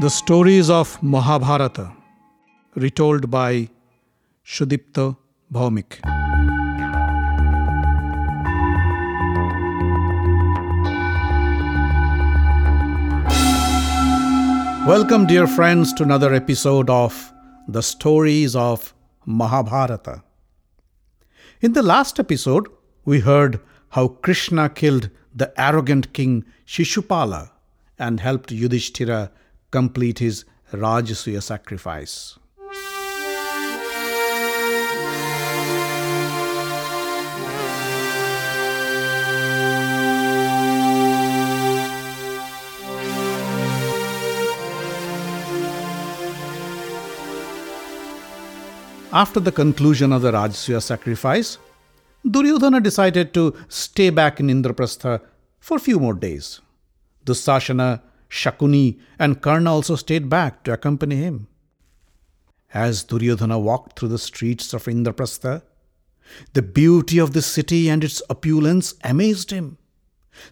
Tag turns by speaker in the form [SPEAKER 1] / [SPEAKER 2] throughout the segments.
[SPEAKER 1] The stories of Mahabharata, retold by Shudipta Bhawmik. Welcome, dear friends, to another episode of The Stories of Mahabharata. In the last episode, we heard how Krishna killed the arrogant king Shishupala and helped Yudhishthira complete his Rajasuya sacrifice. After the conclusion of the Rajasuya sacrifice, Duryodhana decided to stay back in Indraprastha for a few more days. Dusashana, Shakuni, and Karna also stayed back to accompany him. As Duryodhana walked through the streets of Indraprastha, the beauty of the city and its opulence amazed him.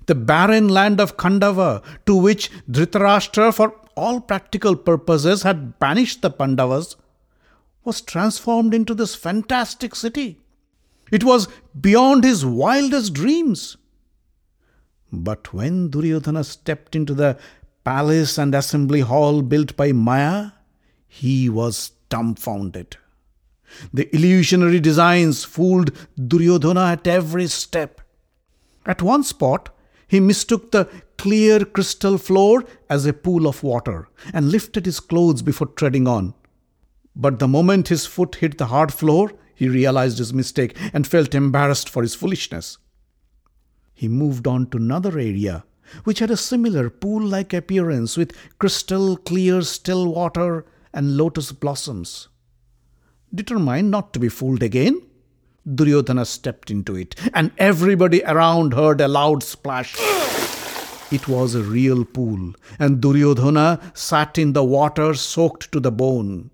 [SPEAKER 1] The barren land of Khandava, to which Dhritarashtra, for all practical purposes, had banished the Pandavas, was transformed into this fantastic city. It was beyond his wildest dreams. But when Duryodhana stepped into the palace and assembly hall built by Maya, he was dumbfounded. The illusionary designs fooled Duryodhana at every step. At one spot, he mistook the clear crystal floor as a pool of water and lifted his clothes before treading on. But the moment his foot hit the hard floor, he realized his mistake and felt embarrassed for his foolishness. He moved on to another area, which had a similar pool like appearance with crystal clear still water and lotus blossoms. Determined not to be fooled again, Duryodhana stepped into it, and everybody around heard a loud splash. It was a real pool, and Duryodhana sat in the water soaked to the bone.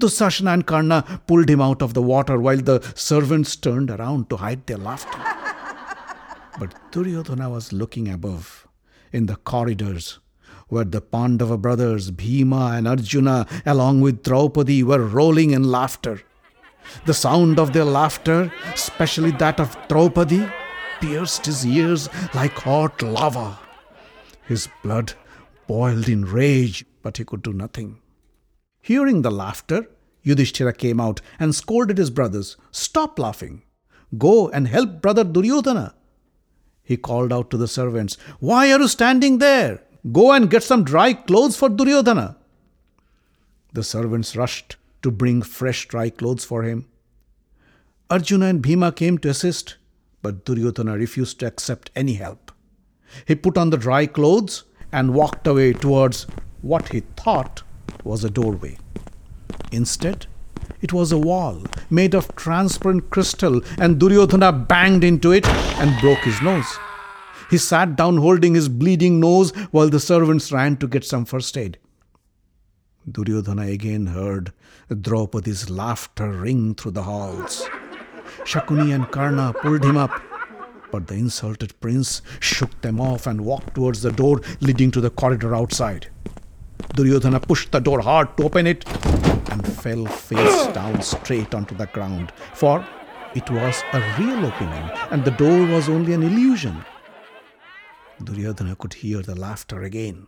[SPEAKER 1] Dusashana and Karna pulled him out of the water while the servants turned around to hide their laughter. But Duryodhana was looking above, in the corridors, where the Pandava brothers Bhima and Arjuna, along with Draupadi, were rolling in laughter. The sound of their laughter, especially that of Draupadi, pierced his ears like hot lava. His blood boiled in rage, but he could do nothing. Hearing the laughter, Yudhishthira came out and scolded his brothers, Stop laughing. Go and help brother Duryodhana. He called out to the servants, Why are you standing there? Go and get some dry clothes for Duryodhana. The servants rushed to bring fresh dry clothes for him. Arjuna and Bhima came to assist, but Duryodhana refused to accept any help. He put on the dry clothes and walked away towards what he thought was a doorway. Instead, it was a wall made of transparent crystal, and Duryodhana banged into it and broke his nose. He sat down holding his bleeding nose while the servants ran to get some first aid. Duryodhana again heard Draupadi's laughter ring through the halls. Shakuni and Karna pulled him up, but the insulted prince shook them off and walked towards the door leading to the corridor outside. Duryodhana pushed the door hard to open it and fell face down straight onto the ground, for it was a real opening and the door was only an illusion. Duryodhana could hear the laughter again.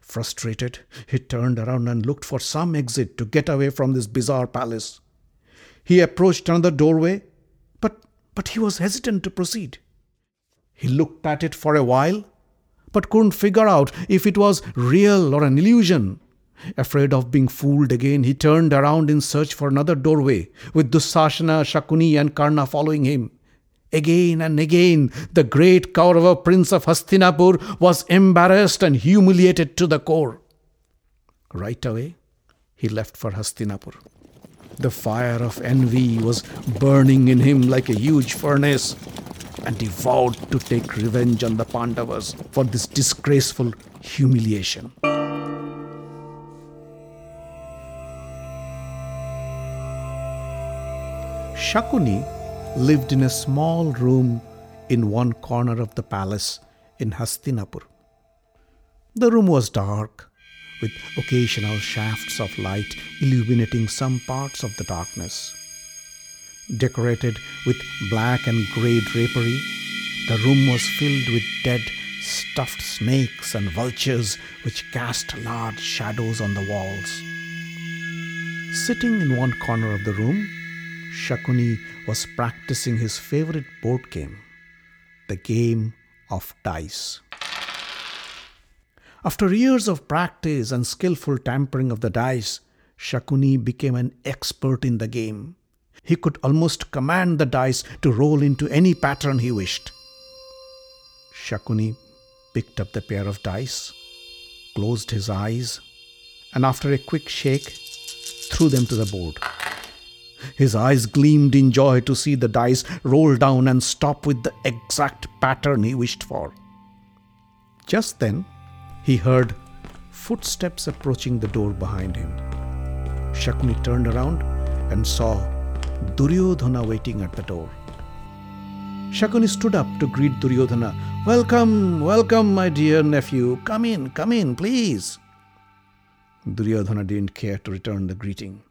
[SPEAKER 1] Frustrated, he turned around and looked for some exit to get away from this bizarre palace. He approached another doorway, but, but he was hesitant to proceed. He looked at it for a while but couldn't figure out if it was real or an illusion. Afraid of being fooled again, he turned around in search for another doorway, with Dusashana, Shakuni, and Karna following him. Again and again, the great Kaurava prince of Hastinapur was embarrassed and humiliated to the core. Right away, he left for Hastinapur. The fire of envy was burning in him like a huge furnace and he vowed to take revenge on the Pandavas for this disgraceful humiliation. Shakuni lived in a small room in one corner of the palace in Hastinapur. The room was dark, with occasional shafts of light illuminating some parts of the darkness. Decorated with black and grey drapery, the room was filled with dead, stuffed snakes and vultures which cast large shadows on the walls. Sitting in one corner of the room, Shakuni was practicing his favorite board game, the game of dice. After years of practice and skillful tampering of the dice, Shakuni became an expert in the game. He could almost command the dice to roll into any pattern he wished. Shakuni picked up the pair of dice, closed his eyes, and after a quick shake, threw them to the board. His eyes gleamed in joy to see the dice roll down and stop with the exact pattern he wished for. Just then, he heard footsteps approaching the door behind him. Shakuni turned around and saw Duryodhana waiting at the door. Shakuni stood up to greet Duryodhana. Welcome, welcome, my dear nephew. Come in, come in, please. Duryodhana didn't care to return the greeting.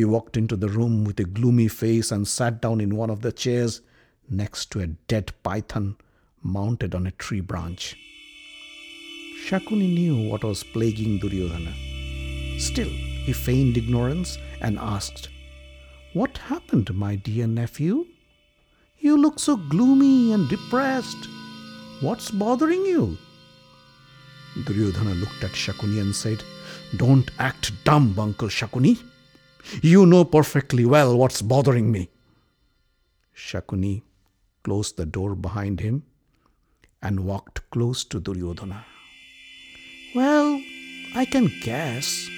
[SPEAKER 1] He walked into the room with a gloomy face and sat down in one of the chairs next to a dead python mounted on a tree branch. Shakuni knew what was plaguing Duryodhana. Still, he feigned ignorance and asked, What happened, my dear nephew? You look so gloomy and depressed. What's bothering you? Duryodhana looked at Shakuni and said, Don't act dumb, Uncle Shakuni. You know perfectly well what's bothering me. Shakuni closed the door behind him and walked close to Duryodhana. Well, I can guess,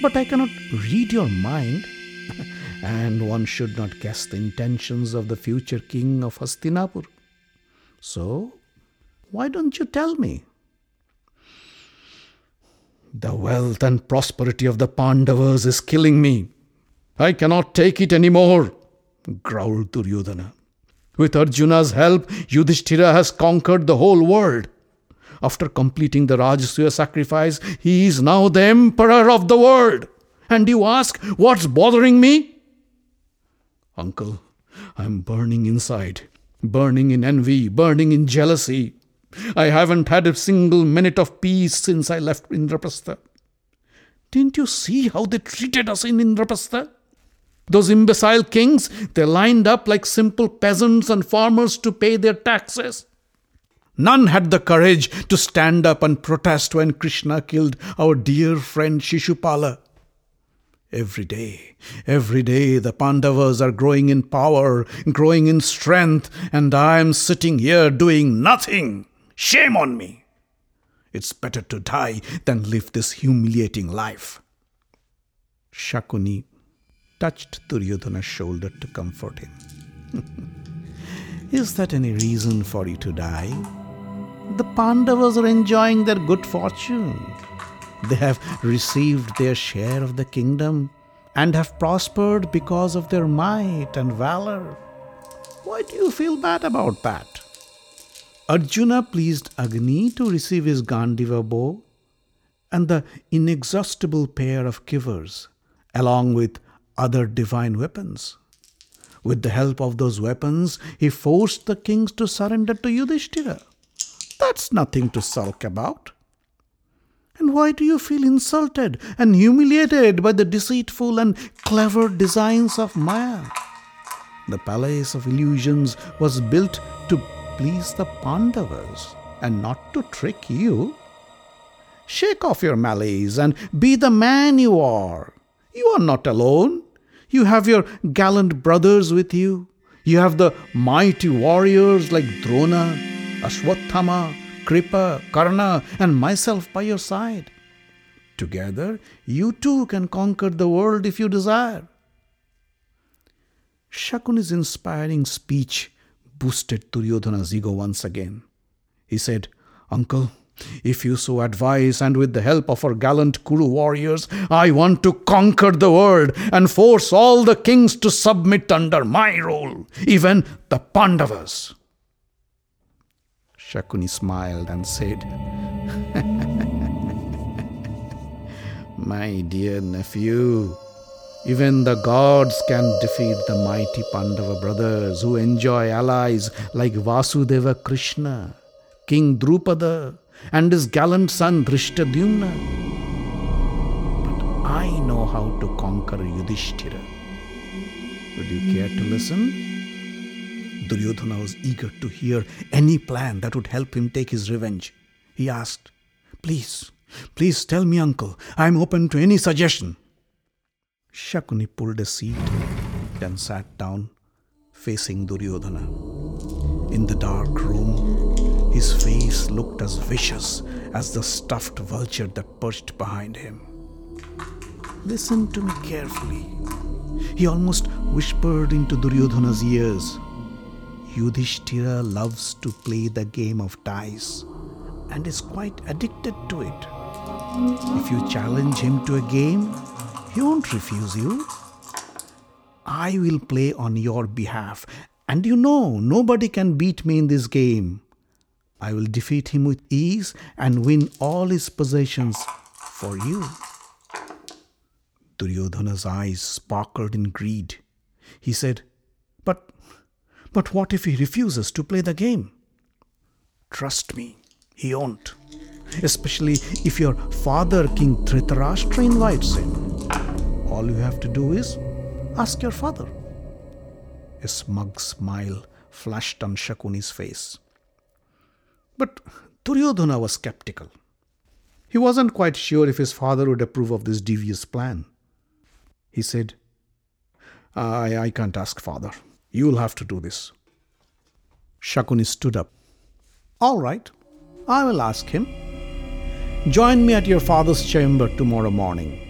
[SPEAKER 1] but I cannot read your mind. and one should not guess the intentions of the future king of Hastinapur. So, why don't you tell me? The wealth and prosperity of the Pandavas is killing me. I cannot take it any more, growled Duryodhana. With Arjuna's help, Yudhishthira has conquered the whole world. After completing the Rajasuya sacrifice, he is now the emperor of the world. And you ask, what's bothering me? Uncle, I'm burning inside, burning in envy, burning in jealousy. I haven't had a single minute of peace since I left Indraprastha. Didn't you see how they treated us in Indraprastha? Those imbecile kings, they lined up like simple peasants and farmers to pay their taxes. None had the courage to stand up and protest when Krishna killed our dear friend Shishupala. Every day, every day, the Pandavas are growing in power, growing in strength, and I am sitting here doing nothing. Shame on me! It's better to die than live this humiliating life. Shakuni touched Duryodhana's shoulder to comfort him. Is that any reason for you to die? The Pandavas are enjoying their good fortune. They have received their share of the kingdom and have prospered because of their might and valor. Why do you feel bad about that? Arjuna pleased Agni to receive his Gandiva bow and the inexhaustible pair of kivers, along with other divine weapons. With the help of those weapons, he forced the kings to surrender to Yudhishthira. That's nothing to sulk about. And why do you feel insulted and humiliated by the deceitful and clever designs of Maya? The palace of illusions was built to please the Pandavas and not to trick you. Shake off your malaise and be the man you are. You are not alone. You have your gallant brothers with you. You have the mighty warriors like Drona, Ashwathama, Kripa, Karna, and myself by your side. Together, you too can conquer the world if you desire. Shakuni's inspiring speech boosted Duryodhana's ego once again. He said, Uncle, if you so advise, and with the help of our gallant Kuru warriors, I want to conquer the world and force all the kings to submit under my rule, even the Pandavas. Shakuni smiled and said, My dear nephew, even the gods can defeat the mighty Pandava brothers who enjoy allies like Vasudeva Krishna, King Drupada, and his gallant son Drishtadyumna. But I know how to conquer Yudhishthira. Would you care to listen? Duryodhana was eager to hear any plan that would help him take his revenge. He asked, Please, please tell me, uncle. I am open to any suggestion. Shakuni pulled a seat and sat down, facing Duryodhana. In the dark room, his face looked as vicious as the stuffed vulture that perched behind him. Listen to me carefully. He almost whispered into Duryodhana's ears. Yudhishthira loves to play the game of dice and is quite addicted to it. If you challenge him to a game, he won't refuse you. I will play on your behalf, and you know nobody can beat me in this game. I will defeat him with ease and win all his possessions for you. Duryodhana's eyes sparkled in greed. He said, But, but what if he refuses to play the game? Trust me, he won't. Especially if your father, King Dhritarashtra, invites him. All you have to do is ask your father. A smug smile flashed on Shakuni's face. But Duryodhana was skeptical. He wasn't quite sure if his father would approve of this devious plan. He said, I, I can't ask father. You'll have to do this. Shakuni stood up. All right, I will ask him. Join me at your father's chamber tomorrow morning.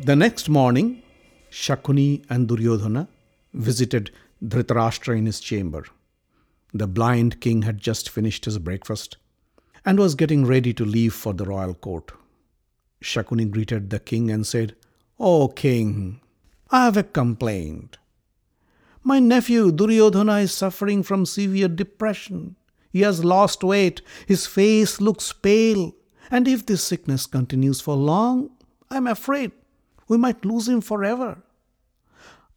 [SPEAKER 1] The next morning, Shakuni and Duryodhana visited Dhritarashtra in his chamber. The blind king had just finished his breakfast and was getting ready to leave for the royal court. Shakuni greeted the king and said, O king, I have a complaint. My nephew Duryodhana is suffering from severe depression. He has lost weight, his face looks pale, and if this sickness continues for long, I am afraid we might lose him forever.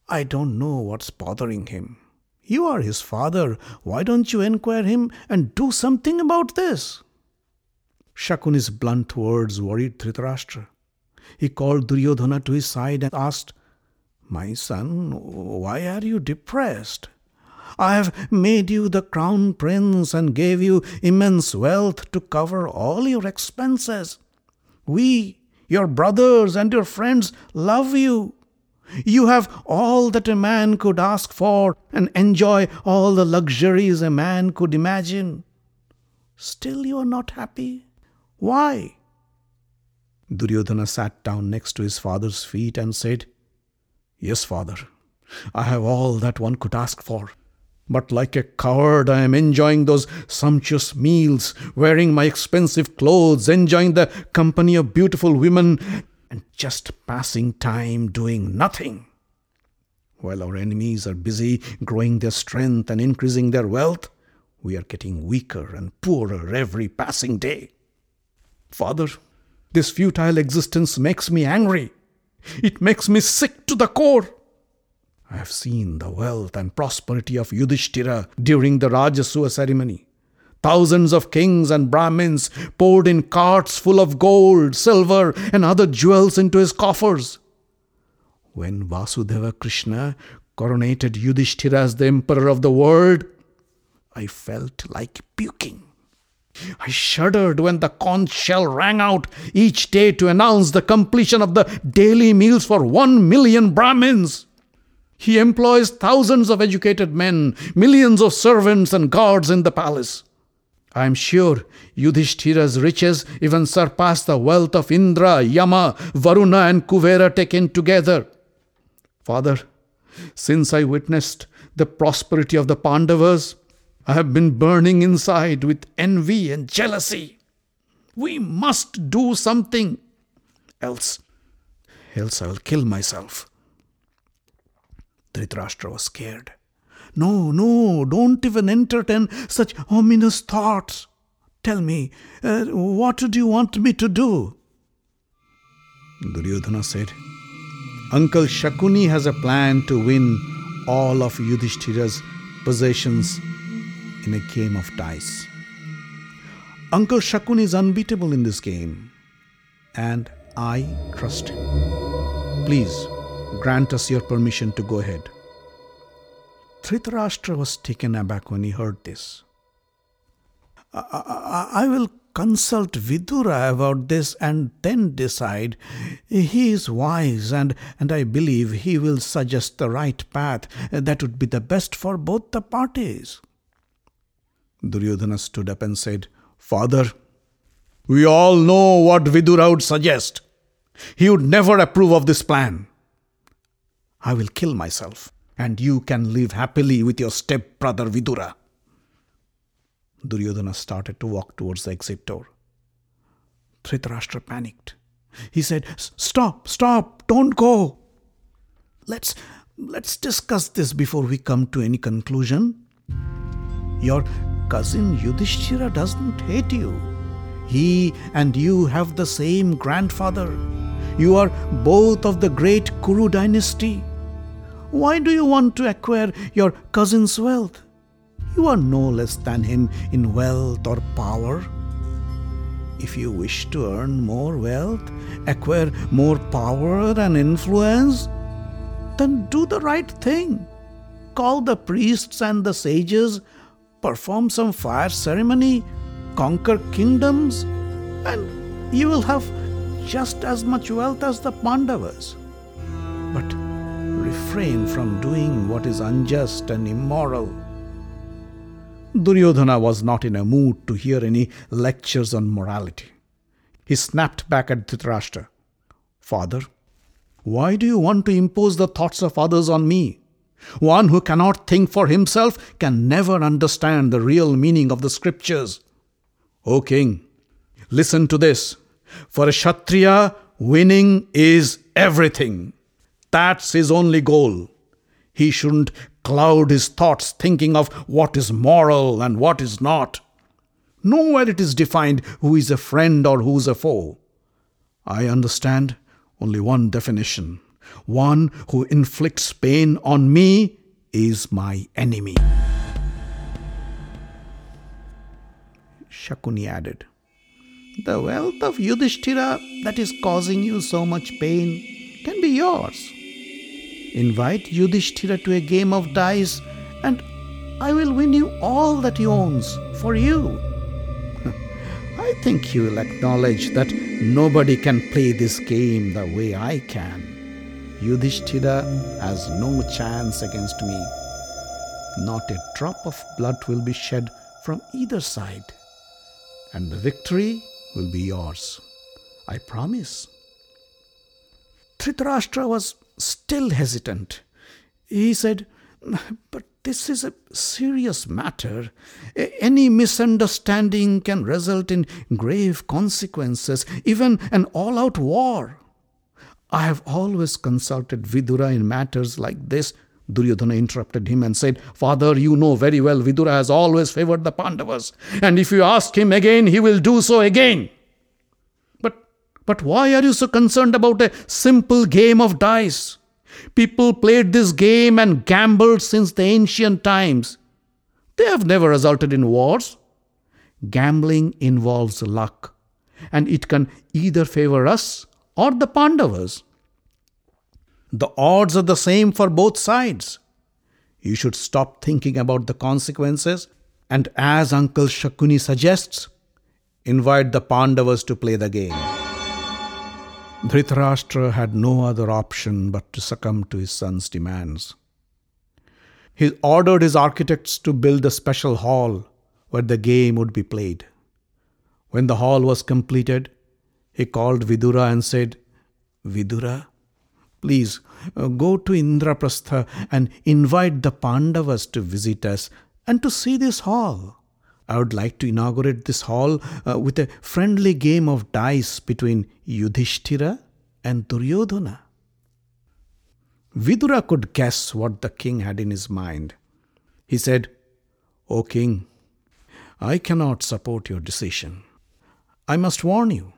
[SPEAKER 1] I don't know what's bothering him. You are his father. Why don't you inquire him and do something about this? Shakuni's blunt words worried Dhritarashtra. He called Duryodhana to his side and asked, My son, why are you depressed? I have made you the crown prince and gave you immense wealth to cover all your expenses. We, your brothers and your friends love you. You have all that a man could ask for and enjoy all the luxuries a man could imagine. Still, you are not happy. Why? Duryodhana sat down next to his father's feet and said, Yes, father, I have all that one could ask for. But like a coward, I am enjoying those sumptuous meals, wearing my expensive clothes, enjoying the company of beautiful women, and just passing time doing nothing. While our enemies are busy growing their strength and increasing their wealth, we are getting weaker and poorer every passing day. Father, this futile existence makes me angry. It makes me sick to the core. I have seen the wealth and prosperity of Yudhishthira during the Rajasuya ceremony. Thousands of kings and Brahmins poured in carts full of gold, silver, and other jewels into his coffers. When Vasudeva Krishna coronated Yudhishthira as the emperor of the world, I felt like puking. I shuddered when the conch shell rang out each day to announce the completion of the daily meals for one million Brahmins. He employs thousands of educated men, millions of servants and guards in the palace. I am sure Yudhishthira's riches even surpass the wealth of Indra, Yama, Varuna, and Kuvera taken together. Father, since I witnessed the prosperity of the Pandavas, I have been burning inside with envy and jealousy. We must do something, else, else I will kill myself. Dhritarashtra was scared. No, no, don't even entertain such ominous thoughts. Tell me, uh, what do you want me to do? Duryodhana said, Uncle Shakuni has a plan to win all of Yudhishthira's possessions in a game of dice. Uncle Shakuni is unbeatable in this game, and I trust him. Please grant us your permission to go ahead. Dhritarashtra was taken aback when he heard this. I, I, I will consult Vidura about this and then decide. He is wise and, and I believe he will suggest the right path that would be the best for both the parties. Duryodhana stood up and said, Father, we all know what Vidura would suggest. He would never approve of this plan. I will kill myself, and you can live happily with your step brother Vidura. Duryodhana started to walk towards the exit door. Dhritarashtra panicked. He said, Stop, stop, don't go. Let's let's discuss this before we come to any conclusion. Your cousin Yudhishthira doesn't hate you. He and you have the same grandfather. You are both of the great Kuru dynasty. Why do you want to acquire your cousin's wealth? You are no less than him in wealth or power. If you wish to earn more wealth, acquire more power and influence, then do the right thing. Call the priests and the sages, perform some fire ceremony, conquer kingdoms, and you will have just as much wealth as the Pandavas. But refrain from doing what is unjust and immoral. Duryodhana was not in a mood to hear any lectures on morality. He snapped back at Dhritarashtra. Father, why do you want to impose the thoughts of others on me? One who cannot think for himself can never understand the real meaning of the scriptures. O king, listen to this. For a Kshatriya, winning is everything. That's his only goal. He shouldn't cloud his thoughts thinking of what is moral and what is not. Nowhere it is defined who is a friend or who is a foe. I understand only one definition. One who inflicts pain on me is my enemy. Shakuni added, The wealth of Yudhishthira that is causing you so much pain can be yours. Invite Yudhishthira to a game of dice, and I will win you all that he owns for you. I think he will acknowledge that nobody can play this game the way I can. Yudhishthira has no chance against me. Not a drop of blood will be shed from either side, and the victory will be yours. I promise. Dhritarashtra was still hesitant. He said, But this is a serious matter. Any misunderstanding can result in grave consequences, even an all out war. I have always consulted Vidura in matters like this. Duryodhana interrupted him and said, Father, you know very well Vidura has always favored the Pandavas, and if you ask him again, he will do so again. But why are you so concerned about a simple game of dice? People played this game and gambled since the ancient times. They have never resulted in wars. Gambling involves luck, and it can either favor us or the Pandavas. The odds are the same for both sides. You should stop thinking about the consequences and, as Uncle Shakuni suggests, invite the Pandavas to play the game. Dhritarashtra had no other option but to succumb to his son's demands. He ordered his architects to build a special hall where the game would be played. When the hall was completed, he called Vidura and said, Vidura, please uh, go to Indraprastha and invite the Pandavas to visit us and to see this hall. I would like to inaugurate this hall uh, with a friendly game of dice between Yudhishthira and Duryodhana. Vidura could guess what the king had in his mind. He said, O king, I cannot support your decision. I must warn you,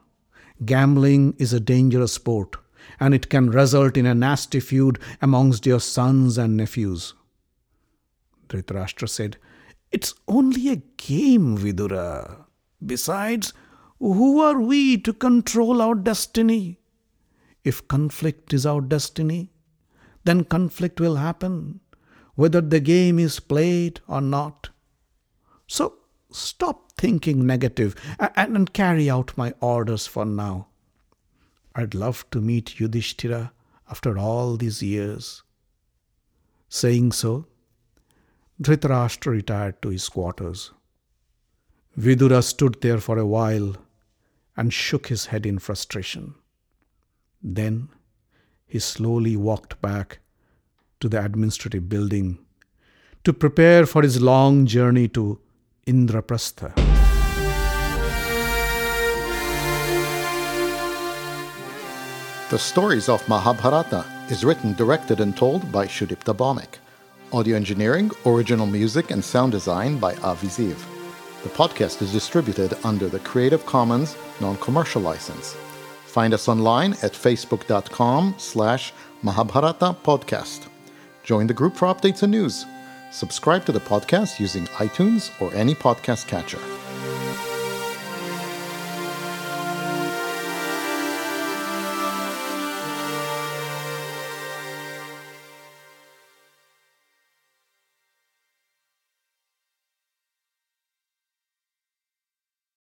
[SPEAKER 1] gambling is a dangerous sport. and it can result in a nasty feud amongst your sons and nephews. Dhritarashtra said, It's only a game, Vidura. Besides, who are we to control our destiny? If conflict is our destiny, then conflict will happen, whether the game is played or not. So stop thinking negative and, and carry out my orders for now. I'd love to meet Yudhishthira after all these years. Saying so, Dhritarashtra retired to his quarters. Vidura stood there for a while and shook his head in frustration. Then he slowly walked back to the administrative building to prepare for his long journey to Indraprastha.
[SPEAKER 2] The Stories of Mahabharata is written, directed, and told by Shudipta Bhawmik. Audio engineering, original music, and sound design by Avi Ziv. The podcast is distributed under the Creative Commons non-commercial license. Find us online at facebook.com slash Mahabharata Podcast. Join the group for updates and news. Subscribe to the podcast using iTunes or any podcast catcher.